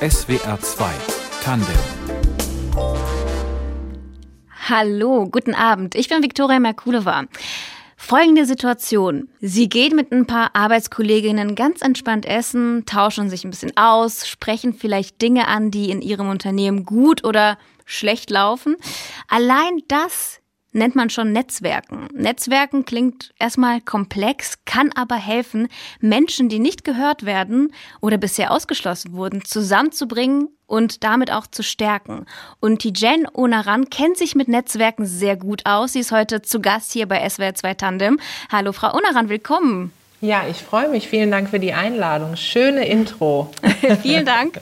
SWR 2 Tandem. Hallo, guten Abend. Ich bin Viktoria Merkulova. Folgende Situation. Sie geht mit ein paar Arbeitskolleginnen ganz entspannt essen, tauschen sich ein bisschen aus, sprechen vielleicht Dinge an, die in ihrem Unternehmen gut oder schlecht laufen. Allein das nennt man schon Netzwerken. Netzwerken klingt erstmal komplex, kann aber helfen, Menschen, die nicht gehört werden oder bisher ausgeschlossen wurden, zusammenzubringen und damit auch zu stärken. Und die Jen Onaran kennt sich mit Netzwerken sehr gut aus. Sie ist heute zu Gast hier bei SWR 2 Tandem. Hallo, Frau Onaran, willkommen. Ja, ich freue mich. Vielen Dank für die Einladung. Schöne Intro. Vielen Dank.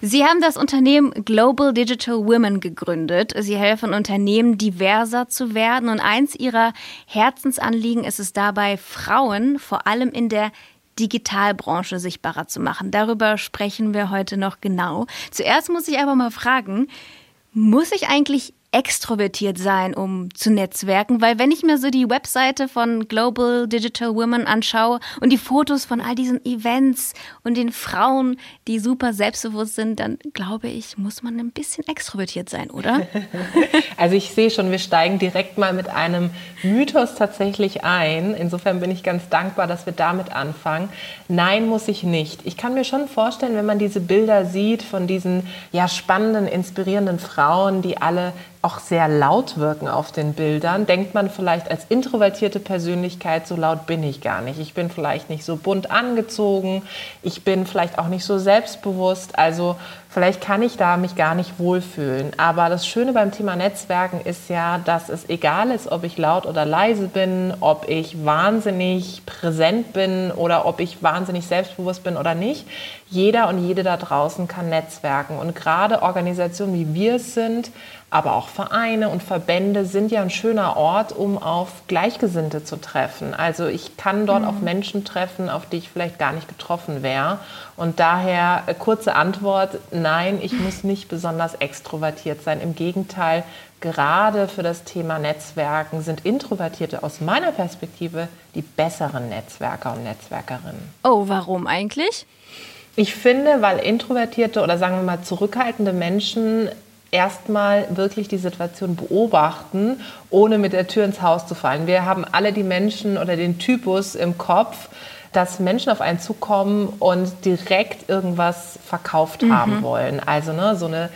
Sie haben das Unternehmen Global Digital Women gegründet. Sie helfen Unternehmen, diverser zu werden. Und eins ihrer Herzensanliegen ist es dabei, Frauen vor allem in der Digitalbranche sichtbarer zu machen. Darüber sprechen wir heute noch genau. Zuerst muss ich aber mal fragen, muss ich eigentlich extrovertiert sein, um zu netzwerken, weil wenn ich mir so die Webseite von Global Digital Women anschaue und die Fotos von all diesen Events und den Frauen, die super selbstbewusst sind, dann glaube ich, muss man ein bisschen extrovertiert sein, oder? Also ich sehe schon, wir steigen direkt mal mit einem Mythos tatsächlich ein. Insofern bin ich ganz dankbar, dass wir damit anfangen. Nein, muss ich nicht. Ich kann mir schon vorstellen, wenn man diese Bilder sieht von diesen ja spannenden, inspirierenden Frauen, die alle auch sehr laut wirken auf den Bildern, denkt man vielleicht als introvertierte Persönlichkeit, so laut bin ich gar nicht. Ich bin vielleicht nicht so bunt angezogen, ich bin vielleicht auch nicht so selbstbewusst, also vielleicht kann ich da mich gar nicht wohlfühlen. Aber das Schöne beim Thema Netzwerken ist ja, dass es egal ist, ob ich laut oder leise bin, ob ich wahnsinnig präsent bin oder ob ich wahnsinnig selbstbewusst bin oder nicht. Jeder und jede da draußen kann netzwerken. Und gerade Organisationen wie wir es sind, aber auch Vereine und Verbände sind ja ein schöner Ort, um auf Gleichgesinnte zu treffen. Also ich kann dort mhm. auf Menschen treffen, auf die ich vielleicht gar nicht getroffen wäre. Und daher äh, kurze Antwort, nein, ich muss nicht besonders extrovertiert sein. Im Gegenteil, gerade für das Thema Netzwerken sind Introvertierte aus meiner Perspektive die besseren Netzwerker und Netzwerkerinnen. Oh, warum eigentlich? Ich finde, weil introvertierte oder sagen wir mal zurückhaltende Menschen erstmal wirklich die Situation beobachten, ohne mit der Tür ins Haus zu fallen. Wir haben alle die Menschen oder den Typus im Kopf, dass Menschen auf einen zukommen und direkt irgendwas verkauft mhm. haben wollen. Also ne, so eine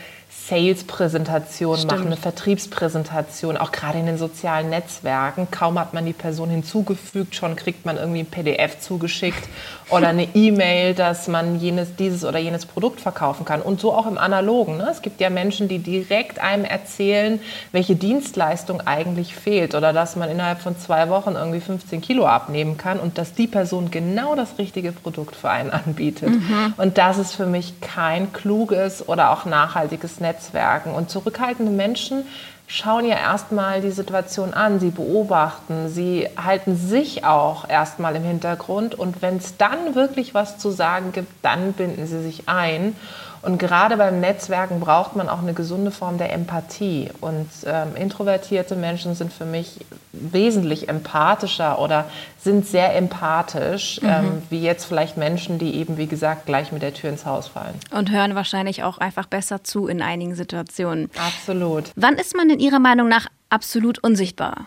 Sales-Präsentation machen, eine Vertriebspräsentation, auch gerade in den sozialen Netzwerken. Kaum hat man die Person hinzugefügt, schon kriegt man irgendwie ein PDF zugeschickt oder eine E-Mail, dass man jenes, dieses oder jenes Produkt verkaufen kann. Und so auch im Analogen. Ne? Es gibt ja Menschen, die direkt einem erzählen, welche Dienstleistung eigentlich fehlt oder dass man innerhalb von zwei Wochen irgendwie 15 Kilo abnehmen kann und dass die Person genau das richtige Produkt für einen anbietet. Mhm. Und das ist für mich kein kluges oder auch nachhaltiges Netz Netzwerken. Und zurückhaltende Menschen schauen ja erstmal die Situation an, sie beobachten, sie halten sich auch erstmal im Hintergrund und wenn es dann wirklich was zu sagen gibt, dann binden sie sich ein. Und gerade beim Netzwerken braucht man auch eine gesunde Form der Empathie. Und ähm, introvertierte Menschen sind für mich wesentlich empathischer oder sind sehr empathisch, mhm. ähm, wie jetzt vielleicht Menschen, die eben, wie gesagt, gleich mit der Tür ins Haus fallen. Und hören wahrscheinlich auch einfach besser zu in einigen Situationen. Absolut. Wann ist man in Ihrer Meinung nach absolut unsichtbar?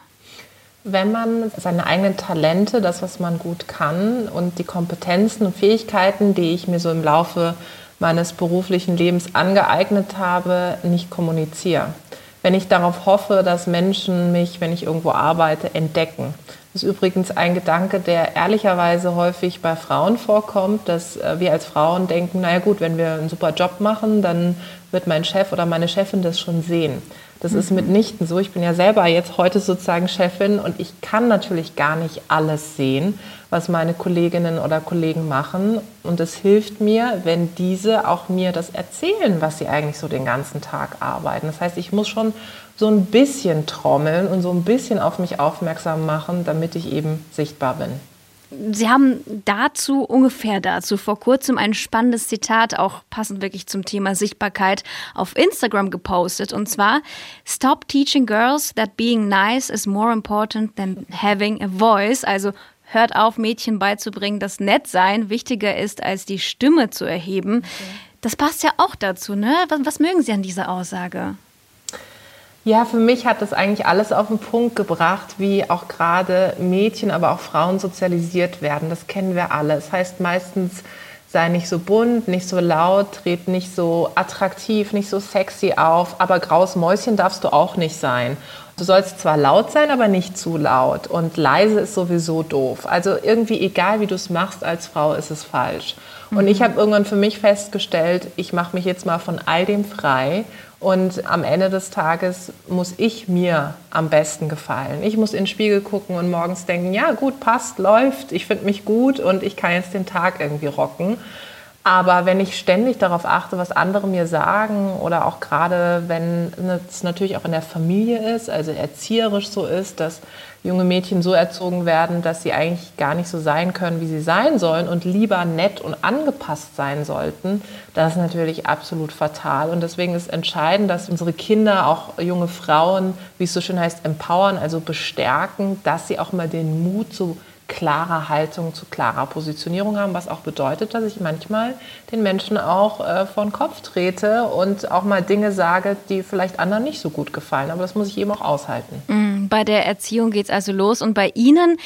Wenn man seine eigenen Talente, das, was man gut kann und die Kompetenzen und Fähigkeiten, die ich mir so im Laufe meines beruflichen Lebens angeeignet habe, nicht kommuniziere. Wenn ich darauf hoffe, dass Menschen mich, wenn ich irgendwo arbeite, entdecken. Das ist übrigens ein Gedanke, der ehrlicherweise häufig bei Frauen vorkommt, dass äh, wir als Frauen denken, naja gut, wenn wir einen super Job machen, dann wird mein Chef oder meine Chefin das schon sehen. Das ist mitnichten so. Ich bin ja selber jetzt heute sozusagen Chefin und ich kann natürlich gar nicht alles sehen, was meine Kolleginnen oder Kollegen machen. Und es hilft mir, wenn diese auch mir das erzählen, was sie eigentlich so den ganzen Tag arbeiten. Das heißt, ich muss schon so ein bisschen trommeln und so ein bisschen auf mich aufmerksam machen, damit ich eben sichtbar bin. Sie haben dazu, ungefähr dazu, vor kurzem ein spannendes Zitat, auch passend wirklich zum Thema Sichtbarkeit, auf Instagram gepostet. Und zwar, Stop teaching girls that being nice is more important than having a voice. Also hört auf, Mädchen beizubringen, dass nett sein wichtiger ist, als die Stimme zu erheben. Okay. Das passt ja auch dazu, ne? Was, was mögen Sie an dieser Aussage? Ja, für mich hat das eigentlich alles auf den Punkt gebracht, wie auch gerade Mädchen, aber auch Frauen sozialisiert werden. Das kennen wir alle. Das heißt meistens, sei nicht so bunt, nicht so laut, tret nicht so attraktiv, nicht so sexy auf, aber graues Mäuschen darfst du auch nicht sein. Du sollst zwar laut sein, aber nicht zu laut. Und leise ist sowieso doof. Also irgendwie egal, wie du es machst als Frau, ist es falsch. Und ich habe irgendwann für mich festgestellt, ich mache mich jetzt mal von all dem frei und am Ende des Tages muss ich mir am besten gefallen. Ich muss in den Spiegel gucken und morgens denken, ja gut, passt, läuft, ich finde mich gut und ich kann jetzt den Tag irgendwie rocken. Aber wenn ich ständig darauf achte, was andere mir sagen oder auch gerade wenn es natürlich auch in der Familie ist, also erzieherisch so ist, dass junge Mädchen so erzogen werden, dass sie eigentlich gar nicht so sein können, wie sie sein sollen und lieber nett und angepasst sein sollten, das ist natürlich absolut fatal. Und deswegen ist entscheidend, dass unsere Kinder, auch junge Frauen, wie es so schön heißt, empowern, also bestärken, dass sie auch mal den Mut zu klarer Haltung, zu klarer Positionierung haben, was auch bedeutet, dass ich manchmal den Menschen auch äh, vor den Kopf trete und auch mal Dinge sage, die vielleicht anderen nicht so gut gefallen. Aber das muss ich eben auch aushalten. Mm, bei der Erziehung geht es also los. Und bei Ihnen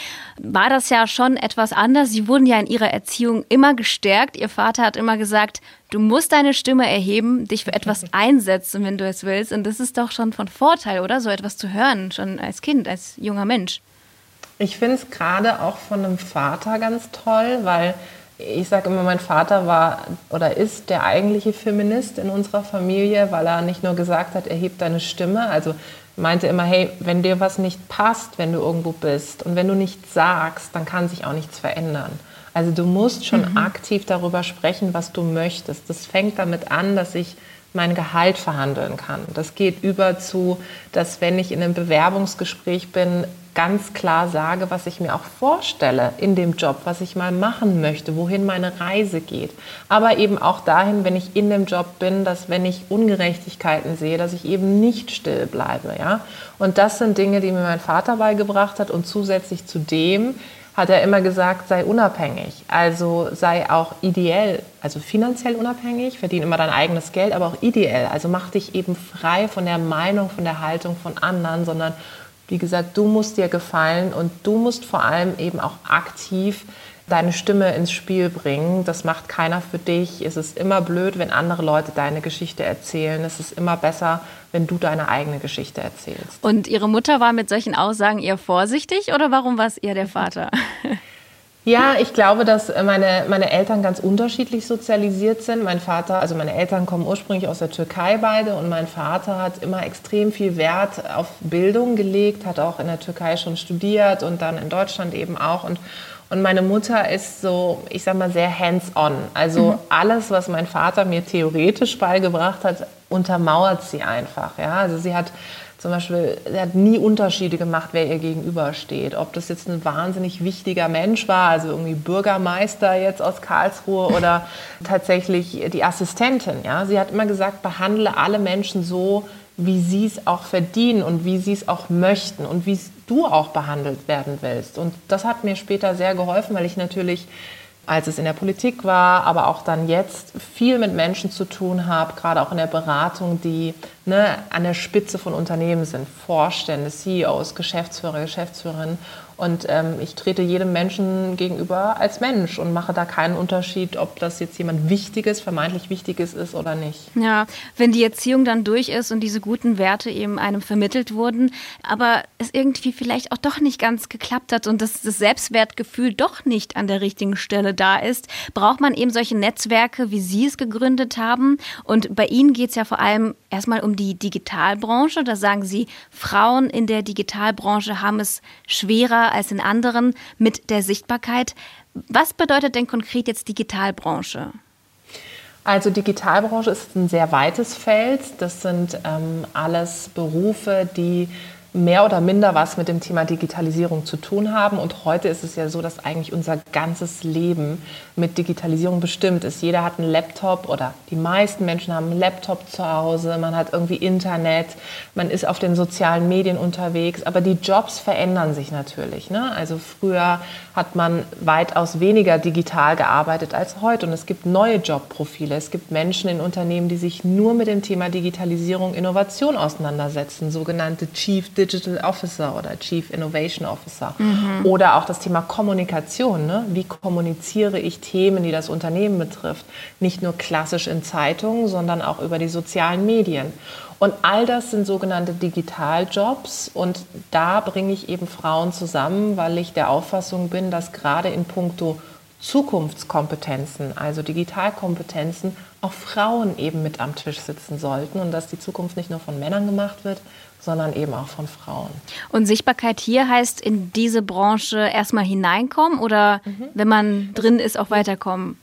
war das ja schon etwas anders. Sie wurden ja in Ihrer Erziehung immer gestärkt. Ihr Vater hat immer gesagt, du musst deine Stimme erheben, dich für etwas einsetzen, wenn du es willst. Und das ist doch schon von Vorteil, oder? So etwas zu hören, schon als Kind, als junger Mensch. Ich finde es gerade auch von einem Vater ganz toll, weil ich sage immer, mein Vater war oder ist der eigentliche Feminist in unserer Familie, weil er nicht nur gesagt hat, erheb deine Stimme, also meinte immer, hey, wenn dir was nicht passt, wenn du irgendwo bist und wenn du nichts sagst, dann kann sich auch nichts verändern. Also du musst schon mhm. aktiv darüber sprechen, was du möchtest. Das fängt damit an, dass ich mein Gehalt verhandeln kann. Das geht über zu, dass wenn ich in einem Bewerbungsgespräch bin, ganz klar sage, was ich mir auch vorstelle in dem Job, was ich mal machen möchte, wohin meine Reise geht. Aber eben auch dahin, wenn ich in dem Job bin, dass wenn ich Ungerechtigkeiten sehe, dass ich eben nicht still bleibe. Ja? Und das sind Dinge, die mir mein Vater beigebracht hat. Und zusätzlich zu dem hat er immer gesagt, sei unabhängig. Also sei auch ideell, also finanziell unabhängig, verdiene immer dein eigenes Geld, aber auch ideell. Also mach dich eben frei von der Meinung, von der Haltung von anderen, sondern wie gesagt, du musst dir gefallen und du musst vor allem eben auch aktiv deine Stimme ins Spiel bringen. Das macht keiner für dich. Es ist immer blöd, wenn andere Leute deine Geschichte erzählen. Es ist immer besser, wenn du deine eigene Geschichte erzählst. Und Ihre Mutter war mit solchen Aussagen eher vorsichtig oder warum war es eher der Vater? Ja, ich glaube, dass meine, meine Eltern ganz unterschiedlich sozialisiert sind. Mein Vater, also meine Eltern kommen ursprünglich aus der Türkei beide und mein Vater hat immer extrem viel Wert auf Bildung gelegt, hat auch in der Türkei schon studiert und dann in Deutschland eben auch. Und, und meine Mutter ist so, ich sag mal, sehr hands-on. Also mhm. alles, was mein Vater mir theoretisch beigebracht hat, untermauert sie einfach. Ja? Also sie hat zum Beispiel, er hat nie Unterschiede gemacht, wer ihr gegenübersteht. Ob das jetzt ein wahnsinnig wichtiger Mensch war, also irgendwie Bürgermeister jetzt aus Karlsruhe oder tatsächlich die Assistentin. Ja? Sie hat immer gesagt, behandle alle Menschen so, wie sie es auch verdienen und wie sie es auch möchten und wie du auch behandelt werden willst. Und das hat mir später sehr geholfen, weil ich natürlich als es in der Politik war, aber auch dann jetzt viel mit Menschen zu tun habe, gerade auch in der Beratung, die ne, an der Spitze von Unternehmen sind, Vorstände, CEOs, Geschäftsführer, Geschäftsführerinnen und ähm, ich trete jedem Menschen gegenüber als Mensch und mache da keinen Unterschied, ob das jetzt jemand Wichtiges, vermeintlich Wichtiges ist oder nicht. Ja, wenn die Erziehung dann durch ist und diese guten Werte eben einem vermittelt wurden, aber es irgendwie vielleicht auch doch nicht ganz geklappt hat und das, das Selbstwertgefühl doch nicht an der richtigen Stelle da ist, braucht man eben solche Netzwerke, wie Sie es gegründet haben. Und bei Ihnen geht es ja vor allem erstmal um die Digitalbranche. Da sagen Sie, Frauen in der Digitalbranche haben es schwerer als in anderen mit der Sichtbarkeit. Was bedeutet denn konkret jetzt Digitalbranche? Also Digitalbranche ist ein sehr weites Feld. Das sind ähm, alles Berufe, die mehr oder minder was mit dem Thema Digitalisierung zu tun haben. Und heute ist es ja so, dass eigentlich unser ganzes Leben mit Digitalisierung bestimmt ist. Jeder hat einen Laptop oder die meisten Menschen haben einen Laptop zu Hause, man hat irgendwie Internet, man ist auf den sozialen Medien unterwegs, aber die Jobs verändern sich natürlich. Ne? Also früher hat man weitaus weniger digital gearbeitet als heute und es gibt neue Jobprofile. Es gibt Menschen in Unternehmen, die sich nur mit dem Thema Digitalisierung, Innovation auseinandersetzen, sogenannte Chief Digital Digital Officer oder Chief Innovation Officer. Mhm. Oder auch das Thema Kommunikation. Ne? Wie kommuniziere ich Themen, die das Unternehmen betrifft? Nicht nur klassisch in Zeitungen, sondern auch über die sozialen Medien. Und all das sind sogenannte Digitaljobs. Und da bringe ich eben Frauen zusammen, weil ich der Auffassung bin, dass gerade in puncto Zukunftskompetenzen, also Digitalkompetenzen, auch Frauen eben mit am Tisch sitzen sollten und dass die Zukunft nicht nur von Männern gemacht wird, sondern eben auch von Frauen. Und Sichtbarkeit hier heißt in diese Branche erstmal hineinkommen oder mhm. wenn man drin ist, auch weiterkommen?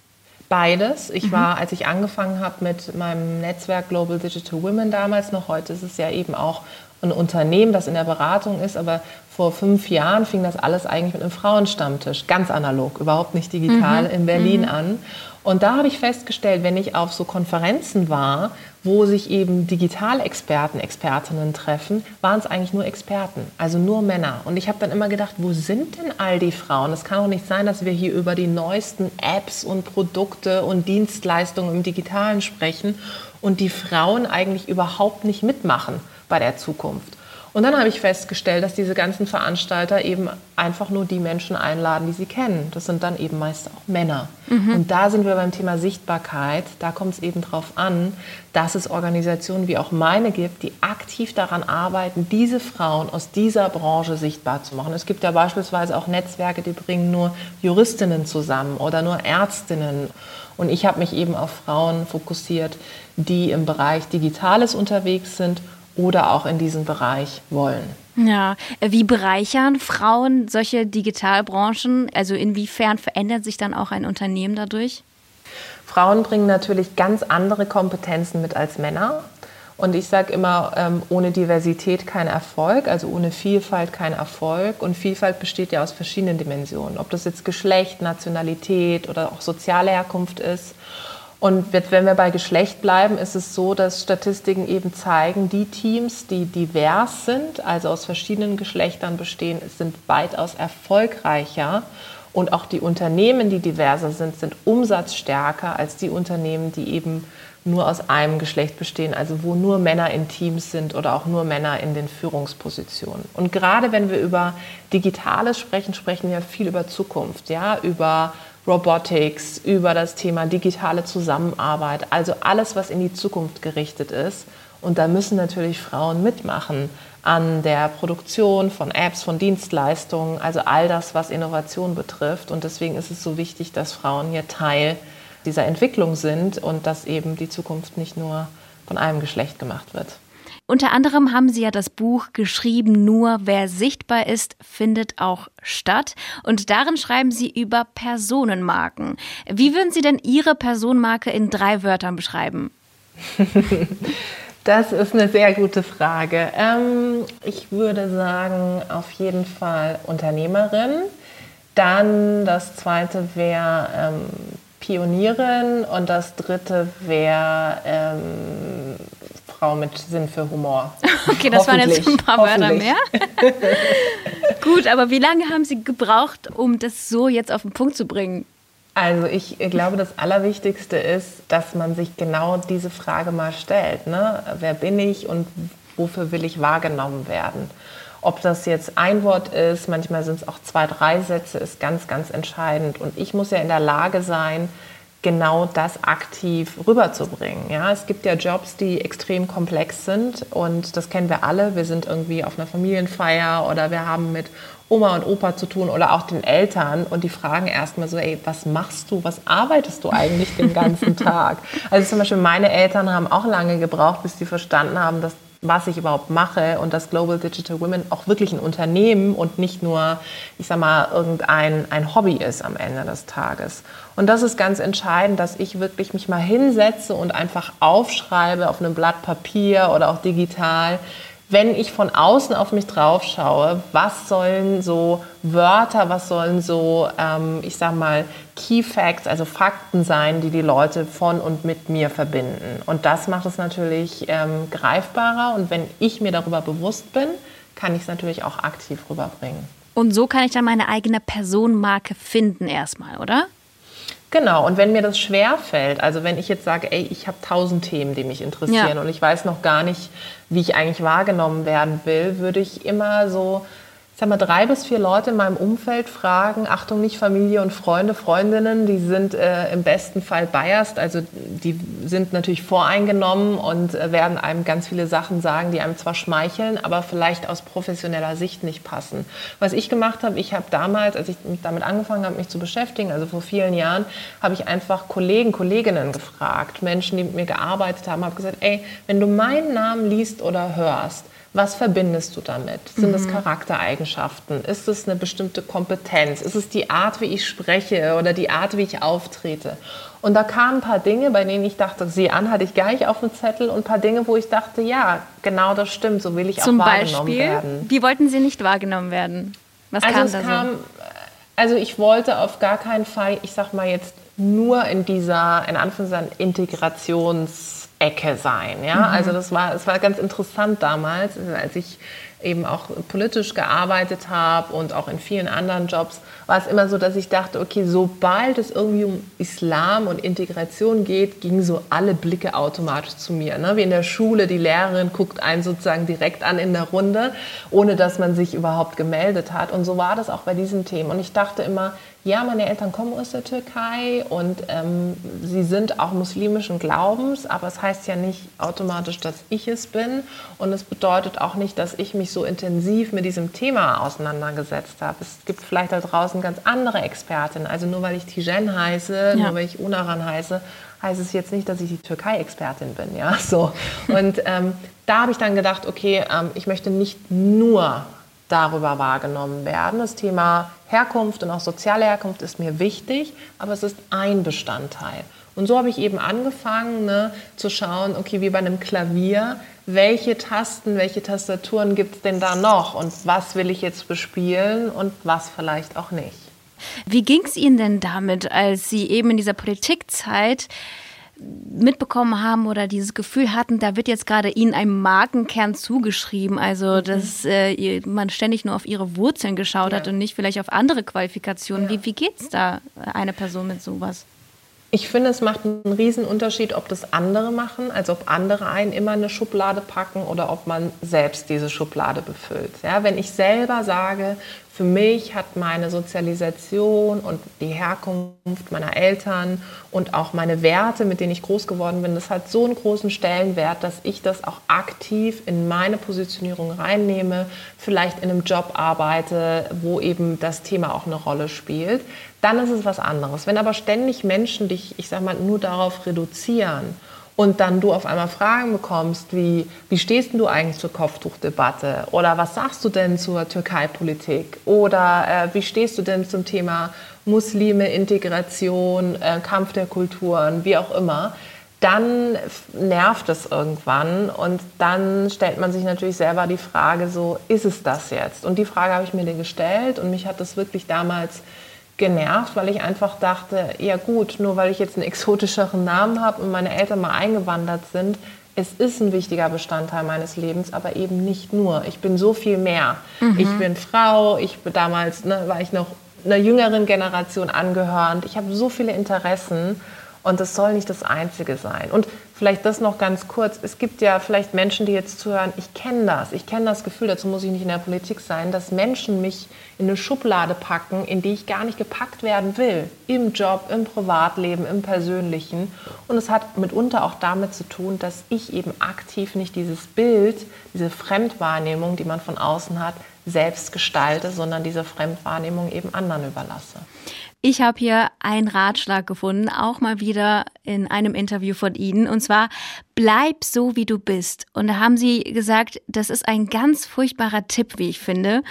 Beides. Ich mhm. war, als ich angefangen habe mit meinem Netzwerk Global Digital Women damals noch, heute ist es ja eben auch ein Unternehmen, das in der Beratung ist, aber vor fünf Jahren fing das alles eigentlich mit einem Frauenstammtisch, ganz analog, überhaupt nicht digital, mhm. in Berlin mhm. an. Und da habe ich festgestellt, wenn ich auf so Konferenzen war, wo sich eben Digitalexperten, Expertinnen treffen, waren es eigentlich nur Experten, also nur Männer. Und ich habe dann immer gedacht, wo sind denn all die Frauen? Es kann doch nicht sein, dass wir hier über die neuesten Apps und Produkte und Dienstleistungen im Digitalen sprechen und die Frauen eigentlich überhaupt nicht mitmachen bei der Zukunft. Und dann habe ich festgestellt, dass diese ganzen Veranstalter eben einfach nur die Menschen einladen, die sie kennen. Das sind dann eben meist auch Männer. Mhm. Und da sind wir beim Thema Sichtbarkeit. Da kommt es eben darauf an, dass es Organisationen wie auch meine gibt, die aktiv daran arbeiten, diese Frauen aus dieser Branche sichtbar zu machen. Es gibt ja beispielsweise auch Netzwerke, die bringen nur Juristinnen zusammen oder nur Ärztinnen. Und ich habe mich eben auf Frauen fokussiert, die im Bereich Digitales unterwegs sind oder auch in diesen Bereich wollen. Ja, wie bereichern Frauen solche Digitalbranchen? Also inwiefern verändert sich dann auch ein Unternehmen dadurch? Frauen bringen natürlich ganz andere Kompetenzen mit als Männer. Und ich sage immer, ähm, ohne Diversität kein Erfolg, also ohne Vielfalt kein Erfolg. Und Vielfalt besteht ja aus verschiedenen Dimensionen, ob das jetzt Geschlecht, Nationalität oder auch soziale Herkunft ist. Und wenn wir bei Geschlecht bleiben, ist es so, dass Statistiken eben zeigen, die Teams, die divers sind, also aus verschiedenen Geschlechtern bestehen, sind weitaus erfolgreicher. Und auch die Unternehmen, die diverser sind, sind umsatzstärker als die Unternehmen, die eben nur aus einem Geschlecht bestehen, also wo nur Männer in Teams sind oder auch nur Männer in den Führungspositionen. Und gerade wenn wir über Digitales sprechen, sprechen wir viel über Zukunft, ja, über Robotics, über das Thema digitale Zusammenarbeit, also alles, was in die Zukunft gerichtet ist. Und da müssen natürlich Frauen mitmachen an der Produktion von Apps, von Dienstleistungen, also all das, was Innovation betrifft. Und deswegen ist es so wichtig, dass Frauen hier Teil dieser Entwicklung sind und dass eben die Zukunft nicht nur von einem Geschlecht gemacht wird. Unter anderem haben Sie ja das Buch geschrieben, nur wer sichtbar ist, findet auch statt. Und darin schreiben Sie über Personenmarken. Wie würden Sie denn Ihre Personenmarke in drei Wörtern beschreiben? Das ist eine sehr gute Frage. Ähm, ich würde sagen, auf jeden Fall Unternehmerin. Dann das zweite wäre ähm, Pionierin und das dritte wäre ähm, Frau mit Sinn für Humor. Okay, das waren jetzt ein paar Wörter mehr. Gut, aber wie lange haben Sie gebraucht, um das so jetzt auf den Punkt zu bringen? Also ich glaube, das Allerwichtigste ist, dass man sich genau diese Frage mal stellt. Ne? Wer bin ich und wofür will ich wahrgenommen werden? Ob das jetzt ein Wort ist, manchmal sind es auch zwei, drei Sätze, ist ganz, ganz entscheidend. Und ich muss ja in der Lage sein, genau das aktiv rüberzubringen. Ja, es gibt ja Jobs, die extrem komplex sind und das kennen wir alle. Wir sind irgendwie auf einer Familienfeier oder wir haben mit Oma und Opa zu tun oder auch den Eltern und die fragen erstmal so, ey, was machst du, was arbeitest du eigentlich den ganzen Tag? Also zum Beispiel meine Eltern haben auch lange gebraucht, bis sie verstanden haben, dass was ich überhaupt mache und dass Global Digital Women auch wirklich ein Unternehmen und nicht nur, ich sag mal, irgendein ein Hobby ist am Ende des Tages. Und das ist ganz entscheidend, dass ich wirklich mich mal hinsetze und einfach aufschreibe auf einem Blatt Papier oder auch digital, wenn ich von außen auf mich drauf schaue, was sollen so Wörter, was sollen so, ähm, ich sag mal, Key Facts, also Fakten sein, die die Leute von und mit mir verbinden. Und das macht es natürlich ähm, greifbarer. Und wenn ich mir darüber bewusst bin, kann ich es natürlich auch aktiv rüberbringen. Und so kann ich dann meine eigene Personenmarke finden erstmal, oder? Genau, und wenn mir das schwer fällt, also wenn ich jetzt sage, ey, ich habe tausend Themen, die mich interessieren ja. und ich weiß noch gar nicht, wie ich eigentlich wahrgenommen werden will, würde ich immer so sag mal, drei bis vier Leute in meinem Umfeld fragen, Achtung, nicht Familie und Freunde, Freundinnen, die sind äh, im besten Fall biased, also die sind natürlich voreingenommen und äh, werden einem ganz viele Sachen sagen, die einem zwar schmeicheln, aber vielleicht aus professioneller Sicht nicht passen. Was ich gemacht habe, ich habe damals, als ich damit angefangen habe, mich zu beschäftigen, also vor vielen Jahren, habe ich einfach Kollegen, Kolleginnen gefragt, Menschen, die mit mir gearbeitet haben, habe gesagt, ey, wenn du meinen Namen liest oder hörst, was verbindest du damit? Sind mhm. es Charaktereigenschaften? Ist es eine bestimmte Kompetenz? Ist es die Art, wie ich spreche oder die Art, wie ich auftrete? Und da kamen ein paar Dinge, bei denen ich dachte, sie an, hatte ich gar nicht auf dem Zettel und ein paar Dinge, wo ich dachte, ja, genau das stimmt, so will ich Zum auch wahrgenommen Beispiel? werden. Wie wollten Sie nicht wahrgenommen werden? Was also kam es da kam, so? Also ich wollte auf gar keinen Fall, ich sag mal jetzt nur in dieser, in Anführungszeichen, Integrations- Ecke sein. Ja? Mhm. Also das war, es war ganz interessant damals, als ich eben auch politisch gearbeitet habe und auch in vielen anderen Jobs, war es immer so, dass ich dachte, okay, sobald es irgendwie um Islam und Integration geht, gingen so alle Blicke automatisch zu mir. Ne? Wie in der Schule, die Lehrerin guckt einen sozusagen direkt an in der Runde, ohne dass man sich überhaupt gemeldet hat. Und so war das auch bei diesen Themen. Und ich dachte immer, ja, meine Eltern kommen aus der Türkei und ähm, sie sind auch muslimischen Glaubens, aber es heißt ja nicht automatisch, dass ich es bin und es bedeutet auch nicht, dass ich mich so intensiv mit diesem Thema auseinandergesetzt habe. Es gibt vielleicht da draußen ganz andere Expertinnen, also nur weil ich Tijen heiße, ja. nur weil ich Unaran heiße, heißt es jetzt nicht, dass ich die Türkei-Expertin bin, ja, so. Und ähm, da habe ich dann gedacht, okay, ähm, ich möchte nicht nur darüber wahrgenommen werden. Das Thema Herkunft und auch soziale Herkunft ist mir wichtig, aber es ist ein Bestandteil. Und so habe ich eben angefangen ne, zu schauen, okay, wie bei einem Klavier, welche Tasten, welche Tastaturen gibt es denn da noch und was will ich jetzt bespielen und was vielleicht auch nicht. Wie ging es Ihnen denn damit, als Sie eben in dieser Politikzeit mitbekommen haben oder dieses Gefühl hatten, da wird jetzt gerade ihnen ein Markenkern zugeschrieben, also mhm. dass äh, man ständig nur auf ihre Wurzeln geschaut ja. hat und nicht vielleicht auf andere Qualifikationen. Ja. Wie, wie geht es da eine Person mit sowas? Ich finde, es macht einen riesen Unterschied, ob das andere machen, also ob andere einen immer eine Schublade packen oder ob man selbst diese Schublade befüllt. Ja, wenn ich selber sage, für mich hat meine Sozialisation und die Herkunft meiner Eltern und auch meine Werte, mit denen ich groß geworden bin, das hat so einen großen Stellenwert, dass ich das auch aktiv in meine Positionierung reinnehme, vielleicht in einem Job arbeite, wo eben das Thema auch eine Rolle spielt. Dann ist es was anderes. Wenn aber ständig Menschen dich, ich sag mal, nur darauf reduzieren und dann du auf einmal Fragen bekommst, wie, wie stehst du eigentlich zur Kopftuchdebatte oder was sagst du denn zur Türkei-Politik oder äh, wie stehst du denn zum Thema Muslime, Integration, äh, Kampf der Kulturen, wie auch immer, dann nervt es irgendwann und dann stellt man sich natürlich selber die Frage so, ist es das jetzt? Und die Frage habe ich mir gestellt und mich hat das wirklich damals genervt, weil ich einfach dachte, ja gut, nur weil ich jetzt einen exotischeren Namen habe und meine Eltern mal eingewandert sind, es ist ein wichtiger Bestandteil meines Lebens, aber eben nicht nur. Ich bin so viel mehr. Mhm. Ich bin Frau, ich bin damals ne, war ich noch einer jüngeren Generation angehörend. Ich habe so viele Interessen und das soll nicht das Einzige sein. Und vielleicht das noch ganz kurz. Es gibt ja vielleicht Menschen, die jetzt zuhören, ich kenne das. Ich kenne das Gefühl, dazu muss ich nicht in der Politik sein, dass Menschen mich in eine Schublade packen, in die ich gar nicht gepackt werden will. Im Job, im Privatleben, im Persönlichen. Und es hat mitunter auch damit zu tun, dass ich eben aktiv nicht dieses Bild, diese Fremdwahrnehmung, die man von außen hat, selbst gestalte, sondern diese Fremdwahrnehmung eben anderen überlasse. Ich habe hier einen Ratschlag gefunden, auch mal wieder in einem Interview von Ihnen. Und zwar, bleib so, wie du bist. Und da haben Sie gesagt, das ist ein ganz furchtbarer Tipp, wie ich finde.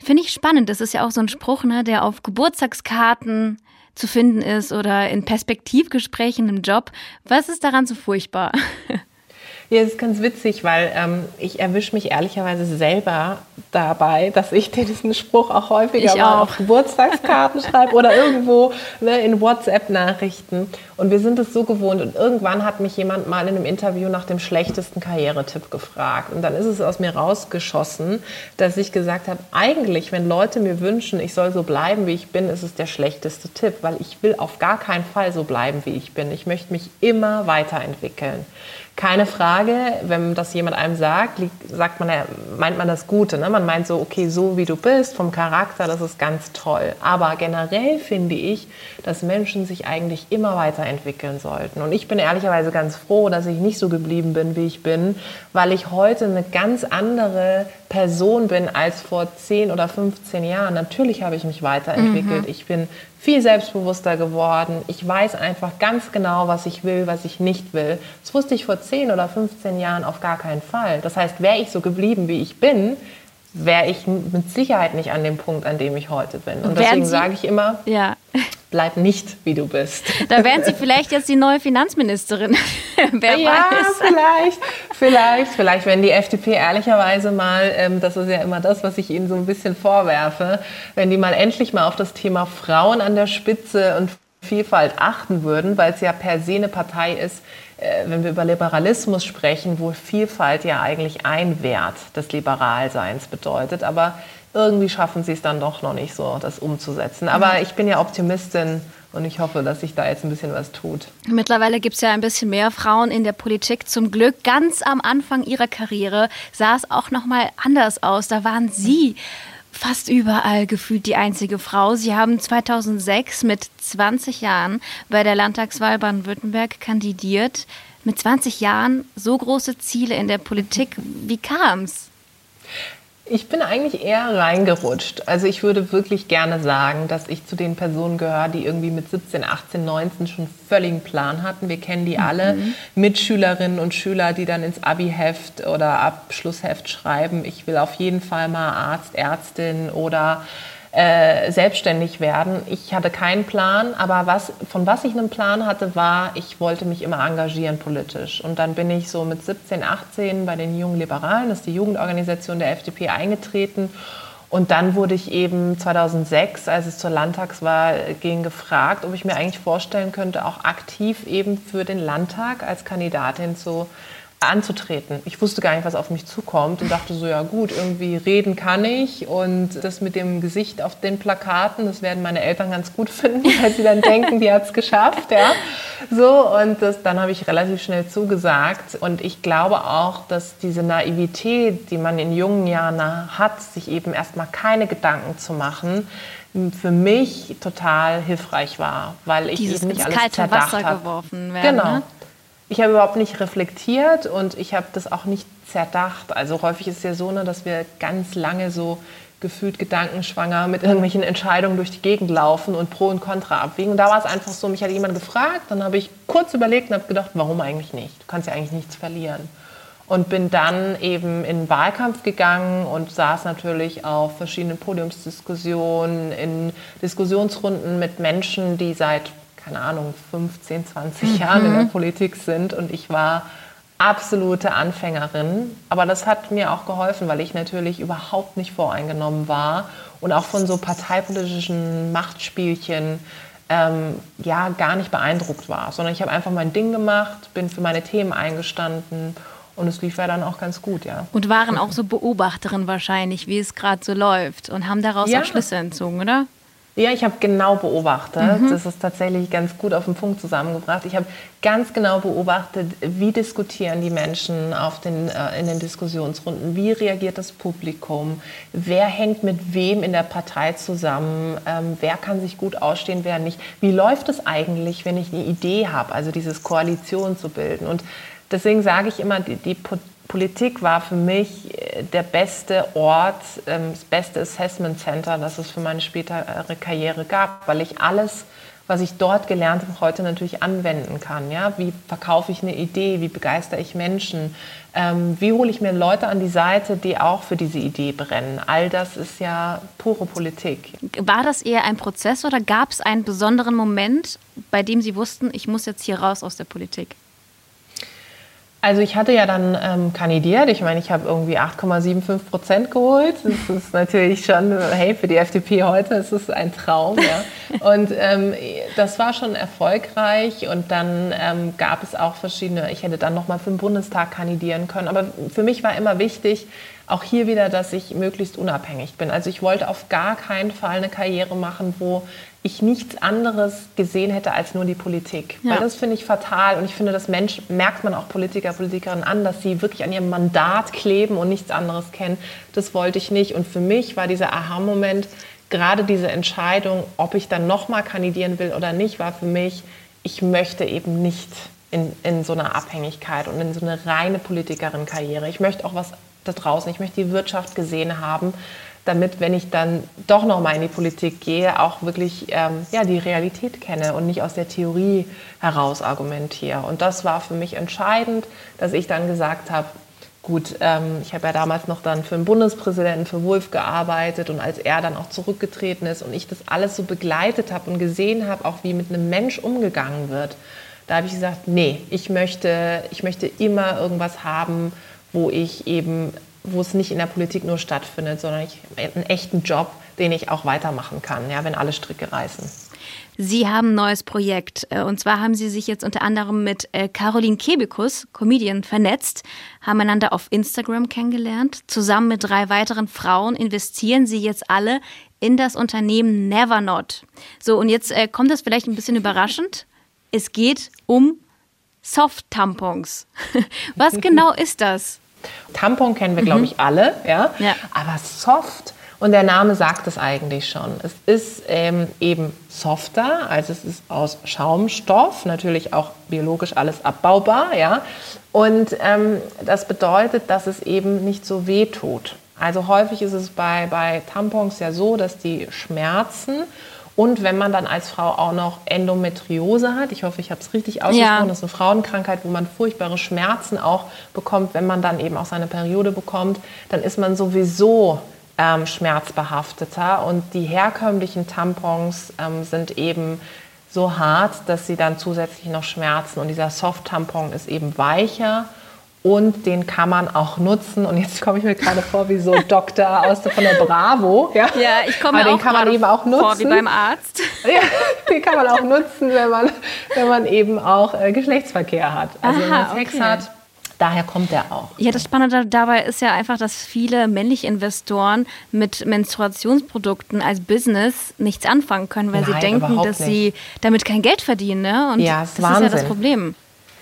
Finde ich spannend. Das ist ja auch so ein Spruch, ne, der auf Geburtstagskarten zu finden ist oder in Perspektivgesprächen im Job. Was ist daran so furchtbar? Ja, das ist ganz witzig, weil ähm, ich erwische mich ehrlicherweise selber dabei, dass ich diesen Spruch auch häufiger Ich mal auch. auf Geburtstagskarten schreibe oder irgendwo ne, in WhatsApp-Nachrichten. Und wir sind es so gewohnt. Und irgendwann hat mich jemand mal in einem Interview nach dem schlechtesten Karrieretipp gefragt. Und dann ist es aus mir rausgeschossen, dass ich gesagt habe, eigentlich, wenn Leute mir wünschen, ich soll so bleiben, wie ich bin, ist es der schlechteste Tipp, weil ich will auf gar keinen Fall so bleiben, wie ich bin. Ich möchte mich immer weiterentwickeln. Keine Frage, wenn das jemand einem sagt, sagt man, meint man das Gute. Ne? Man meint so, okay, so wie du bist, vom Charakter, das ist ganz toll. Aber generell finde ich, dass Menschen sich eigentlich immer weiterentwickeln sollten. Und ich bin ehrlicherweise ganz froh, dass ich nicht so geblieben bin, wie ich bin, weil ich heute eine ganz andere Person bin als vor 10 oder 15 Jahren. Natürlich habe ich mich weiterentwickelt. Ich bin viel selbstbewusster geworden. Ich weiß einfach ganz genau, was ich will, was ich nicht will. Das wusste ich vor 10 oder 15 Jahren auf gar keinen Fall. Das heißt, wäre ich so geblieben, wie ich bin, wäre ich mit Sicherheit nicht an dem Punkt, an dem ich heute bin. Und deswegen sage ich immer, Ja. bleib nicht, wie du bist. Da wären Sie vielleicht jetzt die neue Finanzministerin. Wer Ja, weiß. vielleicht, vielleicht, vielleicht, wenn die FDP ehrlicherweise mal, ähm, das ist ja immer das, was ich ihnen so ein bisschen vorwerfe, wenn die mal endlich mal auf das Thema Frauen an der Spitze und Vielfalt achten würden, weil es ja per se eine Partei ist, wenn wir über Liberalismus sprechen, wo Vielfalt ja eigentlich ein Wert des Liberalseins bedeutet, aber irgendwie schaffen sie es dann doch noch nicht so, das umzusetzen. Aber ich bin ja Optimistin und ich hoffe, dass sich da jetzt ein bisschen was tut. Mittlerweile gibt es ja ein bisschen mehr Frauen in der Politik. Zum Glück ganz am Anfang ihrer Karriere sah es auch noch mal anders aus. Da waren Sie fast überall gefühlt die einzige Frau. Sie haben 2006 mit 20 Jahren bei der Landtagswahl Baden-Württemberg kandidiert. Mit 20 Jahren so große Ziele in der Politik. Wie kam's? Ich bin eigentlich eher reingerutscht. Also ich würde wirklich gerne sagen, dass ich zu den Personen gehöre, die irgendwie mit 17, 18, 19 schon völligen Plan hatten. Wir kennen die alle. Mitschülerinnen und Schüler, die dann ins Abi-Heft oder Abschlussheft schreiben, ich will auf jeden Fall mal Arzt, Ärztin oder äh, selbstständig werden. Ich hatte keinen Plan, aber was, von was ich einen Plan hatte, war, ich wollte mich immer engagieren politisch. Und dann bin ich so mit 17, 18 bei den Jungen Liberalen, das ist die Jugendorganisation der FDP, eingetreten. Und dann wurde ich eben 2006, als es zur Landtagswahl ging, gefragt, ob ich mir eigentlich vorstellen könnte, auch aktiv eben für den Landtag als Kandidatin zu anzutreten. Ich wusste gar nicht, was auf mich zukommt und dachte so, ja gut, irgendwie reden kann ich und das mit dem Gesicht auf den Plakaten, das werden meine Eltern ganz gut finden, weil sie dann denken, die hat es geschafft, ja. So, und das, dann habe ich relativ schnell zugesagt und ich glaube auch, dass diese Naivität, die man in jungen Jahren hat, sich eben erstmal keine Gedanken zu machen, für mich total hilfreich war, weil ich Dieses eben nicht alles kalte zerdacht Wasser habe. geworfen werden. Genau. Ne? Ich habe überhaupt nicht reflektiert und ich habe das auch nicht zerdacht. Also häufig ist es ja so, ne, dass wir ganz lange so gefühlt gedankenschwanger mit irgendwelchen Entscheidungen durch die Gegend laufen und Pro und Contra abwägen. Und da war es einfach so, mich hat jemand gefragt, dann habe ich kurz überlegt und habe gedacht, warum eigentlich nicht? Du kannst ja eigentlich nichts verlieren. Und bin dann eben in den Wahlkampf gegangen und saß natürlich auf verschiedenen Podiumsdiskussionen, in Diskussionsrunden mit Menschen, die seit, keine Ahnung, 15, 20 Jahren in der Politik sind. Und ich war absolute Anfängerin. Aber das hat mir auch geholfen, weil ich natürlich überhaupt nicht voreingenommen war und auch von so parteipolitischen Machtspielchen ähm, ja gar nicht beeindruckt war, sondern ich habe einfach mein Ding gemacht, bin für meine Themen eingestanden und es lief ja dann auch ganz gut, ja. Und waren auch so Beobachterin wahrscheinlich, wie es gerade so läuft und haben daraus Ja. auch Schlüsse entzogen, oder? Ja, ich habe genau beobachtet. Das ist tatsächlich ganz gut auf den Punkt zusammengebracht. Ich habe ganz genau beobachtet, wie diskutieren die Menschen auf den, äh, in den Diskussionsrunden, wie reagiert das Publikum, wer hängt mit wem in der Partei zusammen, ähm, wer kann sich gut ausstehen, wer nicht. Wie läuft es eigentlich, wenn ich eine Idee habe, also dieses Koalition zu bilden? Und deswegen sage ich immer, die, die Politik war für mich äh, der beste Ort, ähm, das beste Assessment Center, das es für meine spätere Karriere gab, weil ich alles, was ich dort gelernt habe, heute natürlich anwenden kann. Ja? Wie verkaufe ich eine Idee? Wie begeistere ich Menschen? Ähm, wie hole ich mir Leute an die Seite, die auch für diese Idee brennen? All das ist ja pure Politik. War das eher ein Prozess oder gab es einen besonderen Moment, bei dem Sie wussten, ich muss jetzt hier raus aus der Politik? Also ich hatte ja dann ähm, kandidiert. Ich meine, ich habe irgendwie 8,75 Prozent geholt. Das ist natürlich schon, hey, für die FDP heute ist es ein Traum. Ja. Und ähm, das war schon erfolgreich. Und dann ähm, gab es auch verschiedene, ich hätte dann nochmal für den Bundestag kandidieren können. Aber für mich war immer wichtig, auch hier wieder, dass ich möglichst unabhängig bin. Also ich wollte auf gar keinen Fall eine Karriere machen, wo ich nichts anderes gesehen hätte als nur die Politik. Ja. Weil das finde ich fatal und ich finde, das Mensch merkt man auch Politiker, Politikerinnen an, dass sie wirklich an ihrem Mandat kleben und nichts anderes kennen. Das wollte ich nicht und für mich war dieser Aha-Moment, gerade diese Entscheidung, ob ich dann nochmal kandidieren will oder nicht, war für mich, ich möchte eben nicht in, in so einer Abhängigkeit und in so eine reine Politikerin-Karriere. Ich möchte auch was da draußen. Ich möchte die Wirtschaft gesehen haben, damit, wenn ich dann doch noch mal in die Politik gehe, auch wirklich ähm, ja, die Realität kenne und nicht aus der Theorie heraus argumentiere. Und das war für mich entscheidend, dass ich dann gesagt habe, gut, ähm, ich habe ja damals noch dann für den Bundespräsidenten, für Wolf gearbeitet und als er dann auch zurückgetreten ist und ich das alles so begleitet habe und gesehen habe, auch wie mit einem Mensch umgegangen wird, da habe ich gesagt, nee, ich möchte, ich möchte immer irgendwas haben, wo ich eben, wo es nicht in der Politik nur stattfindet, sondern ich, einen echten Job, den ich auch weitermachen kann, ja, wenn alle Stricke reißen. Sie haben ein neues Projekt. Äh, und zwar haben Sie sich jetzt unter anderem mit äh, Caroline Kebekus, Comedian, vernetzt, haben einander auf Instagram kennengelernt. Zusammen mit drei weiteren Frauen investieren Sie jetzt alle in das Unternehmen Nevernot. So, und jetzt äh, kommt das vielleicht ein bisschen überraschend. Es geht um Soft-Tampons. Was genau ist das? Tampon kennen wir, glaube ich, alle, ja? ja. Aber Soft, und der Name sagt es eigentlich schon. Es ist ähm, eben softer, also es ist aus Schaumstoff, natürlich auch biologisch alles abbaubar, ja. Und ähm, das bedeutet, dass es eben nicht so weh tut. Also häufig ist es bei, bei Tampons ja so, dass die Schmerzen und wenn man dann als Frau auch noch Endometriose hat, ich hoffe, ich habe es richtig ausgesprochen, ja. das ist eine Frauenkrankheit, wo man furchtbare Schmerzen auch bekommt, wenn man dann eben auch seine Periode bekommt, dann ist man sowieso ähm, schmerzbehafteter. Und die herkömmlichen Tampons ähm, sind eben so hart, dass sie dann zusätzlich noch schmerzen. Und dieser Soft-Tampon ist eben weicher und den kann man auch nutzen. Und jetzt komme ich mir gerade vor wie so Doktor aus von der Bravo. Ja, ja ich komme mir den kann man eben auch nutzen. Vor wie beim Arzt. Ja, den kann man auch nutzen, wenn man, wenn man eben auch äh, Geschlechtsverkehr hat. Also Aha, wenn man Sex okay. hat. Daher kommt der auch. Ja, das Spannende dabei ist ja einfach, dass viele männliche Investoren mit Menstruationsprodukten als Business nichts anfangen können, weil Nein, sie denken, dass nicht. sie damit kein Geld verdienen. Ne? Und ja, das, das ist ja das Problem.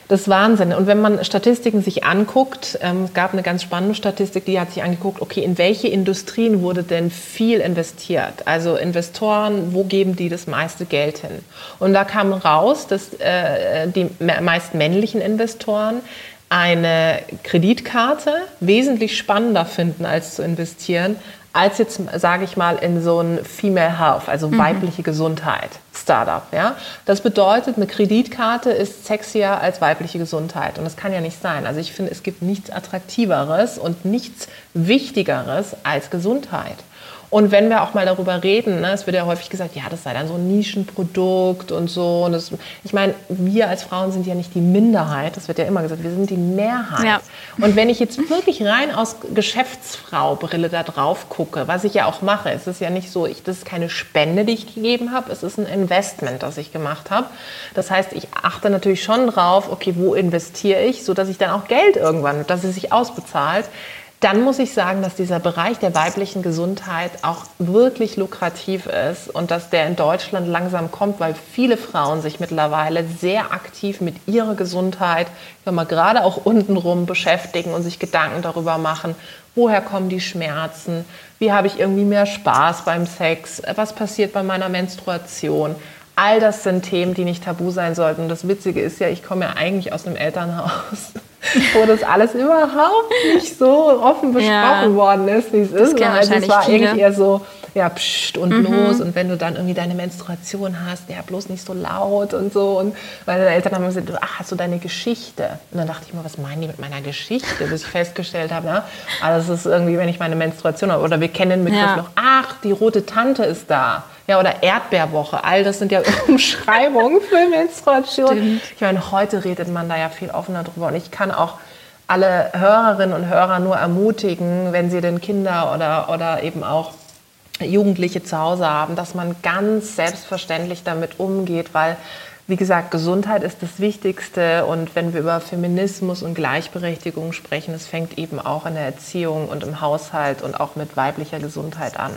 Das ist Wahnsinn. Und wenn man Statistiken sich anguckt, ähm, es gab eine ganz spannende Statistik, die hat sich angeguckt, okay, in welche Industrien wurde denn viel investiert? Also Investoren, wo geben die das meiste Geld hin? Und da kam raus, dass äh, die meist männlichen Investoren eine Kreditkarte wesentlich spannender finden, als zu investieren, als jetzt, sage ich mal, in so ein Female Health, also mhm. weibliche Gesundheit, Startup. Ja? Das bedeutet, eine Kreditkarte ist sexier als weibliche Gesundheit. Und das kann ja nicht sein. Also ich finde, es gibt nichts Attraktiveres und nichts Wichtigeres als Gesundheit. Und wenn wir auch mal darüber reden, ne, es wird ja häufig gesagt, ja, das sei dann so ein Nischenprodukt und so. Und das, ich meine, wir als Frauen sind ja nicht die Minderheit, das wird ja immer gesagt, wir sind die Mehrheit. Ja. Und wenn ich jetzt wirklich rein aus Geschäftsfrau-Brille da drauf gucke, was ich ja auch mache, es ist ja nicht so, ich, das ist keine Spende, die ich gegeben habe, es ist ein Investment, das ich gemacht habe. Das heißt, ich achte natürlich schon drauf, okay, wo investiere ich, sodass ich dann auch Geld irgendwann, dass es sich ausbezahlt dann muss ich sagen, dass dieser Bereich der weiblichen Gesundheit auch wirklich lukrativ ist und dass der in Deutschland langsam kommt, weil viele Frauen sich mittlerweile sehr aktiv mit ihrer Gesundheit, wenn man gerade auch untenrum beschäftigen und sich Gedanken darüber machen, woher kommen die Schmerzen, wie habe ich irgendwie mehr Spaß beim Sex, was passiert bei meiner Menstruation. All das sind Themen, die nicht tabu sein sollten. Und das Witzige ist ja, ich komme ja eigentlich aus einem Elternhaus wo das alles überhaupt nicht so offen besprochen ja. worden ist, wie es ist. Also es war viele. irgendwie eher so, ja, pst und mhm. los. Und wenn du dann irgendwie deine Menstruation hast, ja, bloß nicht so laut und so. Und meine Eltern haben gesagt, ach, hast du deine Geschichte? Und dann dachte ich mir, was meinen die mit meiner Geschichte? Bis ich festgestellt habe, ja, also es ist irgendwie, wenn ich meine Menstruation habe, oder wir kennen den Begriff ja. noch, ach, die rote Tante ist da. Ja, oder Erdbeerwoche. All das sind ja Umschreibungen für Menstruation. Stimmt. Ich meine, heute redet man da ja viel offener drüber. Und ich kann auch alle Hörerinnen und Hörer nur ermutigen, wenn sie denn Kinder oder, oder eben auch Jugendliche zu Hause haben, dass man ganz selbstverständlich damit umgeht, weil wie gesagt, Gesundheit ist das Wichtigste und wenn wir über Feminismus und Gleichberechtigung sprechen, es fängt eben auch in der Erziehung und im Haushalt und auch mit weiblicher Gesundheit an.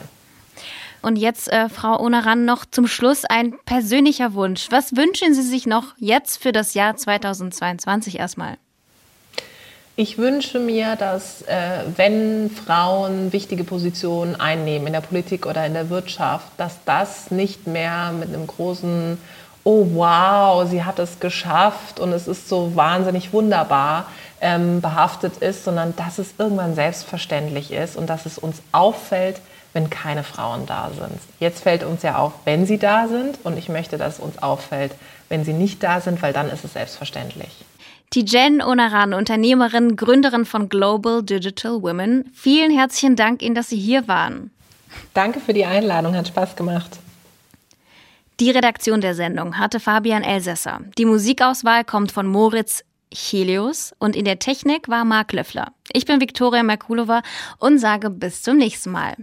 Und jetzt, äh, Frau Oneran, noch zum Schluss ein persönlicher Wunsch. Was wünschen Sie sich noch jetzt für das Jahr 2022 erstmal? Ich wünsche mir, dass äh, wenn Frauen wichtige Positionen einnehmen in der Politik oder in der Wirtschaft, dass das nicht mehr mit einem großen Oh wow, sie hat es geschafft und es ist so wahnsinnig wunderbar ähm, behaftet ist, sondern dass es irgendwann selbstverständlich ist und dass es uns auffällt, wenn keine Frauen da sind. Jetzt fällt uns ja auf, wenn sie da sind und ich möchte, dass es uns auffällt, wenn sie nicht da sind, weil dann ist es selbstverständlich. Tijen Onaran, Unternehmerin, Gründerin von Global Digital Women. Vielen herzlichen Dank Ihnen, dass Sie hier waren. Danke für die Einladung, hat Spaß gemacht. Die Redaktion der Sendung hatte Fabian Elsässer. Die Musikauswahl kommt von Moritz Chelios und in der Technik war Marc Löffler. Ich bin Viktoria Merkulova und sage bis zum nächsten Mal.